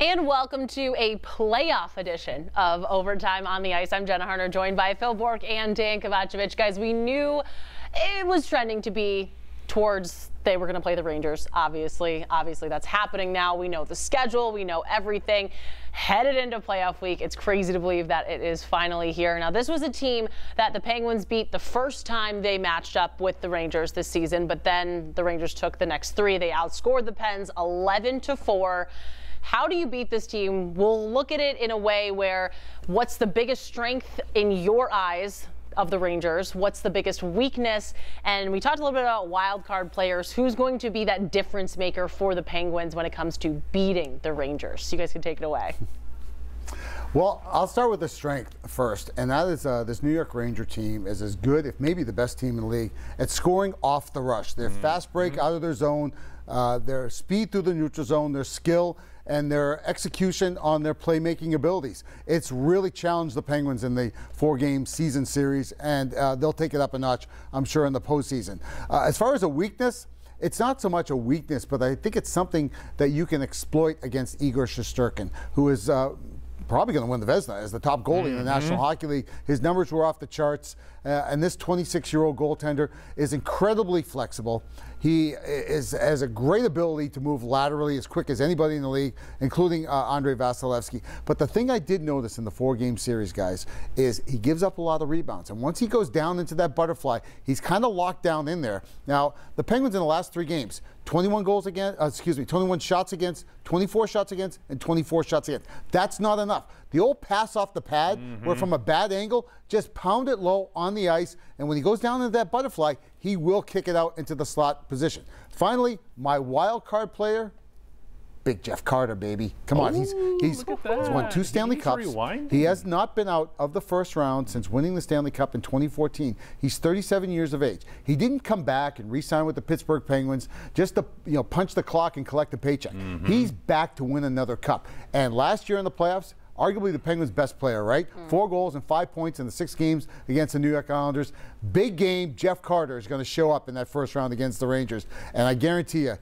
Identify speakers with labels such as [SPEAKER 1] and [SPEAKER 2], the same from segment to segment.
[SPEAKER 1] And welcome to a playoff edition of Overtime on the Ice. I'm Jenna Harner, joined by Phil Bourque and Dan Kovacevic. Guys, we knew it was trending to be towards they were going to play the Rangers, obviously. Obviously, that's happening now. We know the schedule, we know everything. Headed into playoff week, it's crazy to believe that it is finally here. Now, this was a team that the Penguins beat the first time they matched up with the Rangers this season, but then the Rangers took the next three. They outscored the Pens 11 to 4. How do you beat this team? We'll look at it in a way where what's the biggest strength in your eyes of the Rangers? What's the biggest weakness? And we talked a little bit about wild card players. Who's going to be that difference maker for the Penguins when it comes to beating the Rangers? So you guys can take it away.
[SPEAKER 2] Well, I'll start with the strength first, and that is uh, this New York Ranger team is as good, if maybe the best team in the league, at scoring off the rush. Their fast break out of their zone, uh, their speed through the neutral zone, their skill, and their execution on their playmaking abilities. It's really challenged the Penguins in the four-game season series, and uh, they'll take it up a notch, I'm sure, in the postseason. Uh, as far as a weakness, it's not so much a weakness, but I think it's something that you can exploit against Igor Shesterkin, who is uh, probably going to win the Vezina as the top goalie in the National Hockey League. His numbers were off the charts, uh, and this 26-year-old goaltender is incredibly flexible. He is has a great ability to move laterally as quick as anybody in the league, including uh, Andrei Vasilevskiy. But the thing I did notice in the four-game series, guys, is he gives up a lot of rebounds, and once he goes down into that butterfly, he's kind of locked down in there. Now, the Penguins in the last three games, 21 goals against, uh, excuse me, 21 shots against, 24 shots against, and 24 shots against. That's not enough. The old pass off the pad, where from a bad angle, just pound it low on the ice, and when he goes down into that butterfly, he will kick it out into the slot position. Finally, my wild card player, Big Jeff Carter, baby. Come on, he's he's, he's won two
[SPEAKER 3] he
[SPEAKER 2] Stanley
[SPEAKER 3] to
[SPEAKER 2] Cups.
[SPEAKER 3] rewind?
[SPEAKER 2] He has not been out of the first round since winning the Stanley Cup in 2014. He's 37 years of age. He didn't come back and re-sign with the Pittsburgh Penguins just to you know punch the clock and collect a paycheck.
[SPEAKER 3] Mm-hmm.
[SPEAKER 2] He's back to win another cup. And last year in the playoffs, arguably the Penguins' best player, right? Hmm. Four goals and five points in the six games against the New York Islanders. Big game. Jeff Carter is going to show up in that first round against the Rangers, and I guarantee you,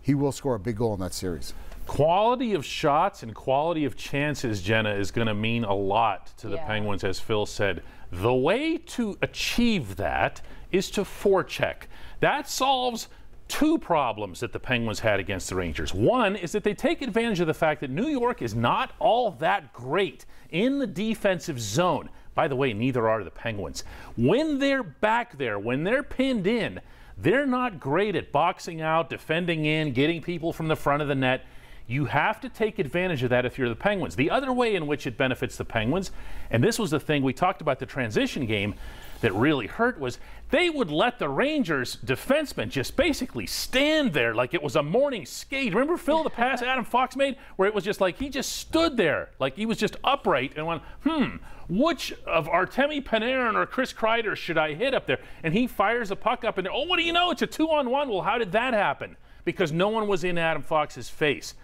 [SPEAKER 2] he will score a big goal in that series.
[SPEAKER 3] Quality of shots and quality of chances, Jenna, is going to mean a lot to the
[SPEAKER 1] Yeah.
[SPEAKER 3] Penguins, as Phil said. The way to achieve that is to forecheck. That solves two problems that the Penguins had against the Rangers. One is that they take advantage of the fact that New York is not all that great in the defensive zone. By the way, neither are the Penguins. When they're back there, when they're pinned in, they're not great at boxing out, defending in, getting people from the front of the net. You have to take advantage of that if you're the Penguins. The other way in which it benefits the Penguins, and this was the thing we talked about the transition game that really hurt, was they would let the Rangers defensemen just basically stand there like it was a morning skate. Remember, Phil, the pass Adam Fox made, where it was just like he just stood there, like he was just upright and went, hmm, which of Artemi Panarin or Chris Kreider should I hit up there? And he fires a puck up, and oh, what do you know? It's a two on one. Well, how did that happen? Because no one was in Adam Fox's face.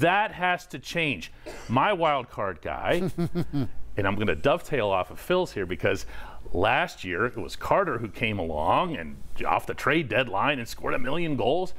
[SPEAKER 3] That has to change. My wild card guy, and I'm going to dovetail off of Phil's here because last year it was Carter who came along and off the trade deadline and scored a million goals.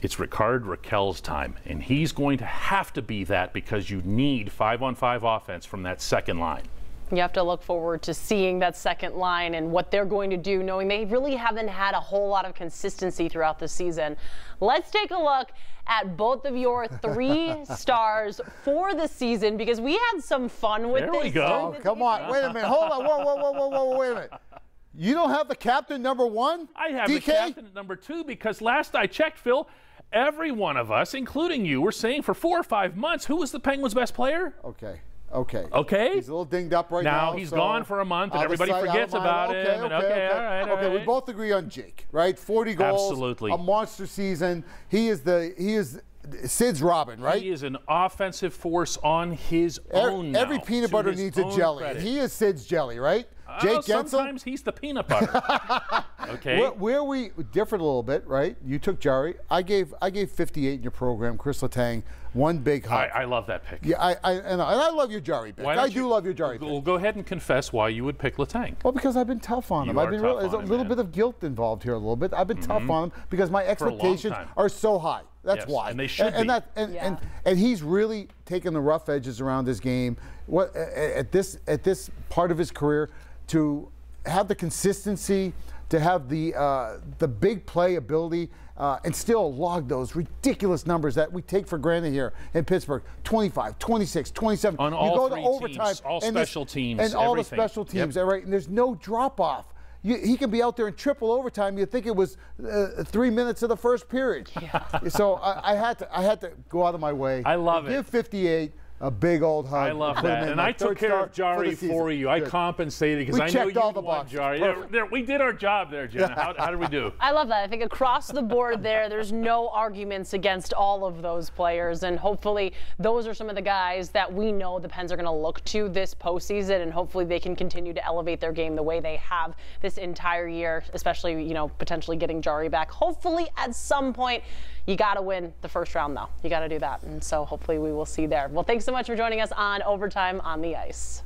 [SPEAKER 3] It's Rickard Rakell's time, and he's going to have to be that because you need five on five offense from that second line.
[SPEAKER 1] You have to look forward to seeing that second line and what they're going to do, knowing they really haven't had a whole lot of consistency throughout the season. Let's take a look at both of your three stars for the season because we had some fun with
[SPEAKER 3] There
[SPEAKER 1] this.
[SPEAKER 3] There we go.
[SPEAKER 2] Oh, come on. Wait a minute. Hold on. Whoa, whoa, whoa, whoa, whoa, wait a minute. You don't have the captain number one?
[SPEAKER 3] I have
[SPEAKER 2] DK?
[SPEAKER 3] the captain at number two because last I checked, Phil, every one of us, including you, were saying for four or five months who was the Penguins' best player.
[SPEAKER 2] Okay. Okay.
[SPEAKER 3] Okay.
[SPEAKER 2] He's a little dinged up right now.
[SPEAKER 3] Now he's
[SPEAKER 2] so
[SPEAKER 3] gone for a month and everybody forgets about
[SPEAKER 2] okay,
[SPEAKER 3] him,
[SPEAKER 2] Okay,
[SPEAKER 3] okay,
[SPEAKER 2] okay,
[SPEAKER 3] all right, all
[SPEAKER 2] okay. We both agree on Jake, right? 40 goals.
[SPEAKER 3] Absolutely.
[SPEAKER 2] A monster season. He is the he is Sid's Robin, right?
[SPEAKER 3] He is an offensive force on his own. now,
[SPEAKER 2] Every peanut butter needs a jelly.
[SPEAKER 3] credit.
[SPEAKER 2] He is Sid's jelly, right?
[SPEAKER 3] Oh,
[SPEAKER 2] Jake Guentzel.
[SPEAKER 3] sometimes he's the peanut butter. okay.
[SPEAKER 2] Where, where we differed a little bit, right? You took Jarry. I gave I gave 58 in your program. Chris Letang, one big
[SPEAKER 3] I,
[SPEAKER 2] hug.
[SPEAKER 3] I love that pick.
[SPEAKER 2] yeah, I, I and, I and I love your Jarry pick. I
[SPEAKER 3] don't you-
[SPEAKER 2] love your Jarry
[SPEAKER 3] Well,
[SPEAKER 2] pick.
[SPEAKER 3] go ahead and confess why you would pick Letang.
[SPEAKER 2] Well, because I've been tough on him.
[SPEAKER 3] You
[SPEAKER 2] I've been real, there's a little
[SPEAKER 3] man.
[SPEAKER 2] bit of guilt involved here, a little bit. I've been tough mm-hmm. on him because my expectations are so high. That's
[SPEAKER 3] Yes,
[SPEAKER 2] why.
[SPEAKER 3] and they should
[SPEAKER 2] and, and
[SPEAKER 3] be.
[SPEAKER 2] That, and,
[SPEAKER 1] Yeah.
[SPEAKER 2] and and he's really taken the rough edges around this game. What at this at this part of his career to have the consistency, to have the uh, the big play ability. Uh, and still log those ridiculous numbers that we take for granted here in Pittsburgh 25, 26, 27.
[SPEAKER 3] On
[SPEAKER 2] you
[SPEAKER 3] all
[SPEAKER 2] go to overtime.
[SPEAKER 3] teams, all
[SPEAKER 2] and this-
[SPEAKER 3] special teams,
[SPEAKER 2] And all
[SPEAKER 3] everything.
[SPEAKER 2] the special
[SPEAKER 3] Yep.
[SPEAKER 2] teams, all right? And there's no drop off. You, he can be out there in triple overtime. You think it was uh, three minutes of the first period. so I, I had to I had to go out of my way.
[SPEAKER 3] I love it.
[SPEAKER 2] Give 58 a big old hug.
[SPEAKER 3] I love
[SPEAKER 2] Put
[SPEAKER 3] that. And
[SPEAKER 2] my
[SPEAKER 3] I took care of
[SPEAKER 2] star for Jarry
[SPEAKER 3] for you. I
[SPEAKER 2] Good.
[SPEAKER 3] compensated because I know
[SPEAKER 2] checked
[SPEAKER 3] you
[SPEAKER 2] all the
[SPEAKER 3] want
[SPEAKER 2] boxes.
[SPEAKER 3] Jarry. There- there- we did our job there, Jenna. How, how did we do?
[SPEAKER 1] I love that. I think across the board there, there's no arguments against all of those players. And hopefully, those are some of the guys that we know the Pens are going to look to this postseason. And hopefully, they can continue to elevate their game the way they have this entire year, especially, you know, potentially getting Jarry back. Hopefully, at some point, you got to win the first round, though. You got to do that. And so hopefully, we will see there. Well, thanks so much for joining us on Overtime on the Ice.